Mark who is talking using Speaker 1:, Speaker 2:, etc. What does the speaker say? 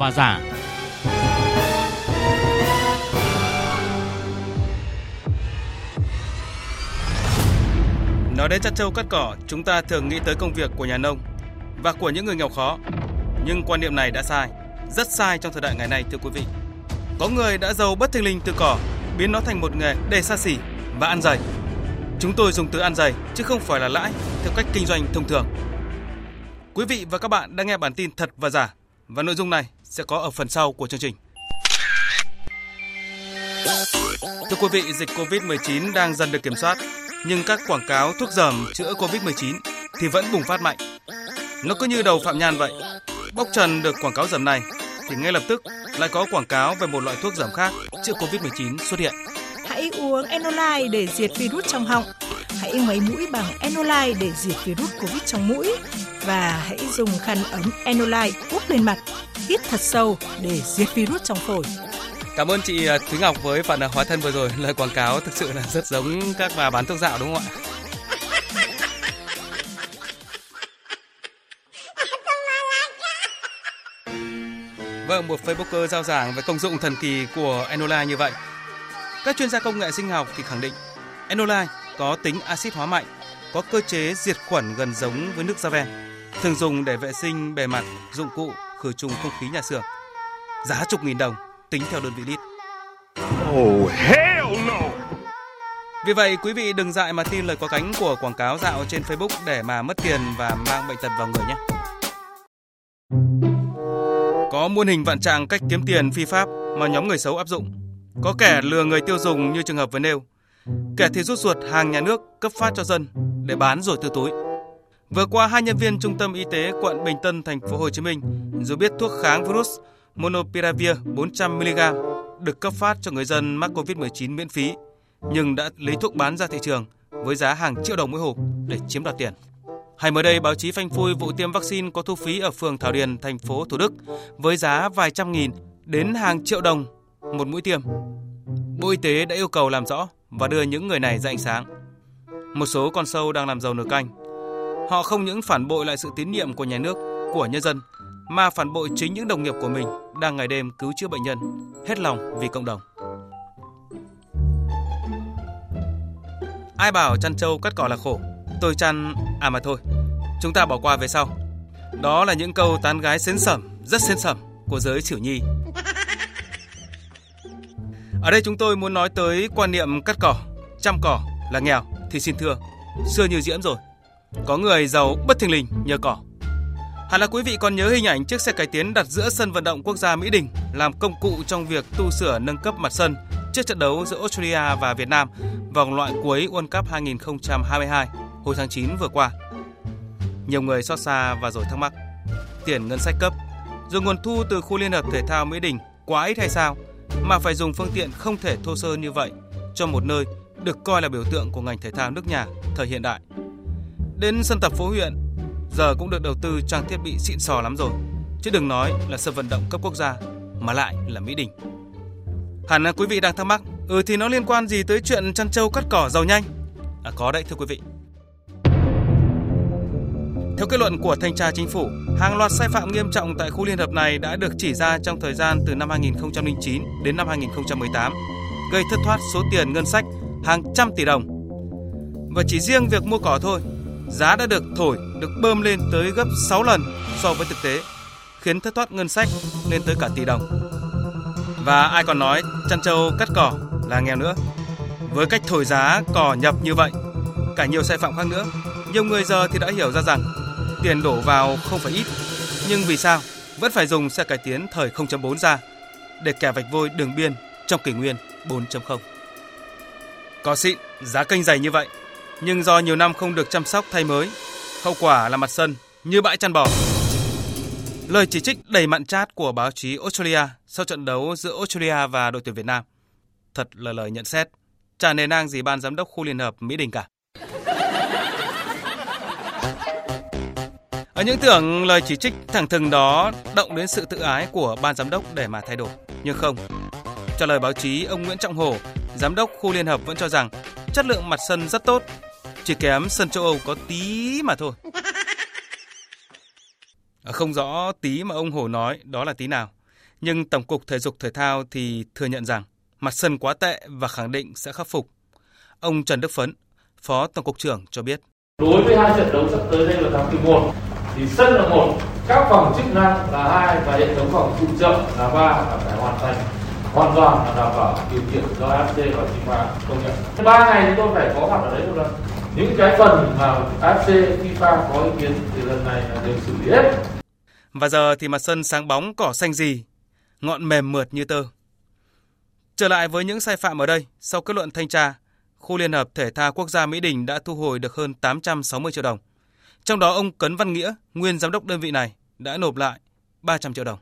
Speaker 1: và giả.
Speaker 2: Nói đến chăn trâu cắt cỏ, chúng ta thường nghĩ tới công việc của nhà nông và của những người nghèo khó. Nhưng quan niệm này đã sai, rất sai trong thời đại ngày nay thưa quý vị. Có người đã giàu bất thình lình từ cỏ, biến nó thành một nghề để xa xỉ và ăn dày. Chúng tôi dùng từ ăn dày chứ không phải là lãi theo cách kinh doanh thông thường. Quý vị và các bạn đang nghe bản tin thật và giả và nội dung này sẽ có ở phần sau của chương trình. Thưa quý vị, dịch Covid-19 đang dần được kiểm soát, nhưng các quảng cáo thuốc giảm chữa Covid-19 thì vẫn bùng phát mạnh. Nó cứ như đầu phạm nhan vậy. Bóc trần được quảng cáo giảm này thì ngay lập tức lại có quảng cáo về một loại thuốc giảm khác chữa Covid-19 xuất hiện.
Speaker 3: Hãy uống Enolite để diệt virus trong họng. Hãy máy mũi bằng Enolite để diệt virus Covid trong mũi. Và hãy dùng khăn ấm Enolite úp lên mặt, hít thật sâu để diệt virus trong phổi.
Speaker 2: Cảm ơn chị à, Thúy Ngọc với phần à, hóa thân vừa rồi. Lời quảng cáo thực sự là rất giống các bà bán thuốc dạo đúng không ạ? Vâng, một Facebooker giao giảng về công dụng thần kỳ của Enola như vậy. Các chuyên gia công nghệ sinh học thì khẳng định Enola có tính axit hóa mạnh, có cơ chế diệt khuẩn gần giống với nước da ven, thường dùng để vệ sinh bề mặt, dụng cụ, khử trùng không khí nhà xưởng. Giá chục nghìn đồng, tính theo đơn vị lít. Oh, hell no! Vì vậy, quý vị đừng dại mà tin lời có cánh của quảng cáo dạo trên Facebook để mà mất tiền và mang bệnh tật vào người nhé. Có muôn hình vạn trạng cách kiếm tiền phi pháp mà nhóm người xấu áp dụng. Có kẻ lừa người tiêu dùng như trường hợp vừa nêu. Kẻ thì rút ruột hàng nhà nước cấp phát cho dân để bán rồi tư túi. Vừa qua, hai nhân viên trung tâm y tế quận Bình Tân, thành phố Hồ Chí Minh dù biết thuốc kháng virus Monopiravir 400mg được cấp phát cho người dân mắc COVID-19 miễn phí, nhưng đã lấy thuốc bán ra thị trường với giá hàng triệu đồng mỗi hộp để chiếm đoạt tiền. Hay mới đây, báo chí phanh phui vụ tiêm vaccine có thu phí ở phường Thảo Điền, thành phố Thủ Đức với giá vài trăm nghìn đến hàng triệu đồng một mũi tiêm. Bộ Y tế đã yêu cầu làm rõ và đưa những người này ra ánh sáng. Một số con sâu đang làm giàu nửa canh. Họ không những phản bội lại sự tín nhiệm của nhà nước, của nhân dân, mà phản bội chính những đồng nghiệp của mình đang ngày đêm cứu chữa bệnh nhân, hết lòng vì cộng đồng. Ai bảo chăn trâu cắt cỏ là khổ, tôi chăn à mà thôi, chúng ta bỏ qua về sau. Đó là những câu tán gái xến sẩm, rất xến sẩm của giới chữ nhi. Ở đây chúng tôi muốn nói tới quan niệm cắt cỏ, chăm cỏ là nghèo thì xin thưa, xưa như diễm rồi. Có người giàu bất thình lình nhờ cỏ. Hẳn là quý vị còn nhớ hình ảnh chiếc xe cải tiến đặt giữa sân vận động quốc gia Mỹ Đình làm công cụ trong việc tu sửa nâng cấp mặt sân trước trận đấu giữa Australia và Việt Nam vòng loại cuối World Cup 2022 hồi tháng 9 vừa qua. Nhiều người xót xa và rồi thắc mắc, tiền ngân sách cấp, rồi nguồn thu từ khu liên hợp thể thao Mỹ Đình quá ít hay sao mà phải dùng phương tiện không thể thô sơ như vậy cho một nơi được coi là biểu tượng của ngành thể thao nước nhà thời hiện đại. Đến sân tập phố huyện giờ cũng được đầu tư trang thiết bị xịn sò lắm rồi, chứ đừng nói là sân vận động cấp quốc gia mà lại là Mỹ Đình. Hẳn là quý vị đang thắc mắc, ừ thì nó liên quan gì tới chuyện chăn trâu cắt cỏ giàu nhanh? À có đấy thưa quý vị. Theo kết luận của thanh tra chính phủ, hàng loạt sai phạm nghiêm trọng tại khu liên hợp này đã được chỉ ra trong thời gian từ năm 2009 đến năm 2018, gây thất thoát số tiền ngân sách hàng trăm tỷ đồng. Và chỉ riêng việc mua cỏ thôi, giá đã được thổi, được bơm lên tới gấp 6 lần so với thực tế, khiến thất thoát ngân sách lên tới cả tỷ đồng. Và ai còn nói chăn trâu cắt cỏ là nghèo nữa. Với cách thổi giá cỏ nhập như vậy, cả nhiều sai phạm khác nữa, nhiều người giờ thì đã hiểu ra rằng tiền đổ vào không phải ít, nhưng vì sao vẫn phải dùng xe cải tiến thời 0.4 ra để kẻ vạch vôi đường biên trong kỷ nguyên 4.0. Có xịn, giá kênh dày như vậy, nhưng do nhiều năm không được chăm sóc thay mới, hậu quả là mặt sân như bãi chăn bò. Lời chỉ trích đầy mặn chát của báo chí Australia sau trận đấu giữa Australia và đội tuyển Việt Nam. Thật là lời nhận xét, chả nề nang gì ban giám đốc khu liên hợp Mỹ Đình cả. Ở những tưởng lời chỉ trích thẳng thừng đó động đến sự tự ái của ban giám đốc để mà thay đổi, nhưng không. Trả lời báo chí, ông Nguyễn Trọng Hổ, giám đốc khu liên hợp vẫn cho rằng chất lượng mặt sân rất tốt, chỉ kém sân châu Âu có tí mà thôi. À, không rõ tí mà ông Hồ nói đó là tí nào. Nhưng Tổng cục Thể dục Thể thao thì thừa nhận rằng mặt sân quá tệ và khẳng định sẽ khắc phục. Ông Trần Đức Phấn, Phó Tổng cục trưởng cho biết.
Speaker 1: Đối với hai trận đấu sắp tới đây là tháng 11 thì sân là một, các phòng chức năng là hai và hệ thống phòng phụ trợ là ba là phải hoàn thành hoàn toàn là đảm bảo điều kiện do AFC và FIFA công nhận. Ba ngày chúng tôi phải có mặt ở đấy một lần. Những cái phần mà AFC, FIFA có ý kiến thì lần này là đều xử lý hết.
Speaker 2: Và giờ thì mặt sân sáng bóng cỏ xanh gì, ngọn mềm mượt như tơ. Trở lại với những sai phạm ở đây, sau kết luận thanh tra, khu Liên hợp Thể thao Quốc gia Mỹ Đình đã thu hồi được hơn 860 triệu đồng. Trong đó ông Cấn Văn Nghĩa, nguyên giám đốc đơn vị này, đã nộp lại 300 triệu đồng.